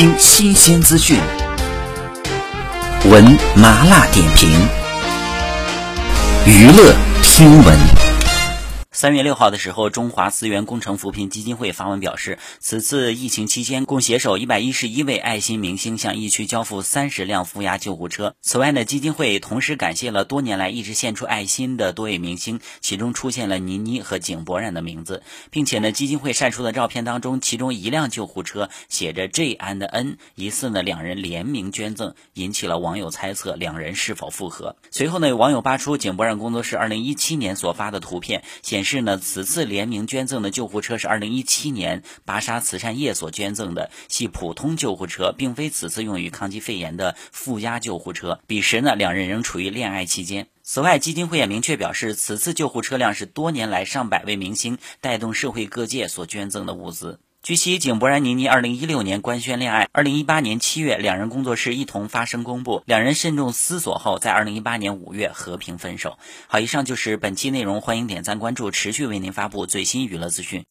听新鲜资讯，闻麻辣点评，娱乐听闻。三月六号的时候，中华资源工程扶贫基金会发文表示，此次疫情期间，共携手一百一十一位爱心明星向疫区交付三十辆负压救护车。此外呢，基金会同时感谢了多年来一直献出爱心的多位明星，其中出现了倪妮和井柏然的名字，并且呢，基金会晒出的照片当中，其中一辆救护车写着 J and N，疑似呢两人联名捐赠，引起了网友猜测两人是否复合。随后呢，有网友扒出井柏然工作室二零一七年所发的图片，显示。是呢，此次联名捐赠的救护车是2017年巴沙慈善夜所捐赠的，系普通救护车，并非此次用于抗击肺炎的负压救护车。彼时呢，两人仍处于恋爱期间。此外，基金会也明确表示，此次救护车辆是多年来上百位明星带动社会各界所捐赠的物资。据悉，井柏然、倪妮二零一六年官宣恋爱，二零一八年七月，两人工作室一同发声公布，两人慎重思索后，在二零一八年五月和平分手。好，以上就是本期内容，欢迎点赞关注，持续为您发布最新娱乐资讯。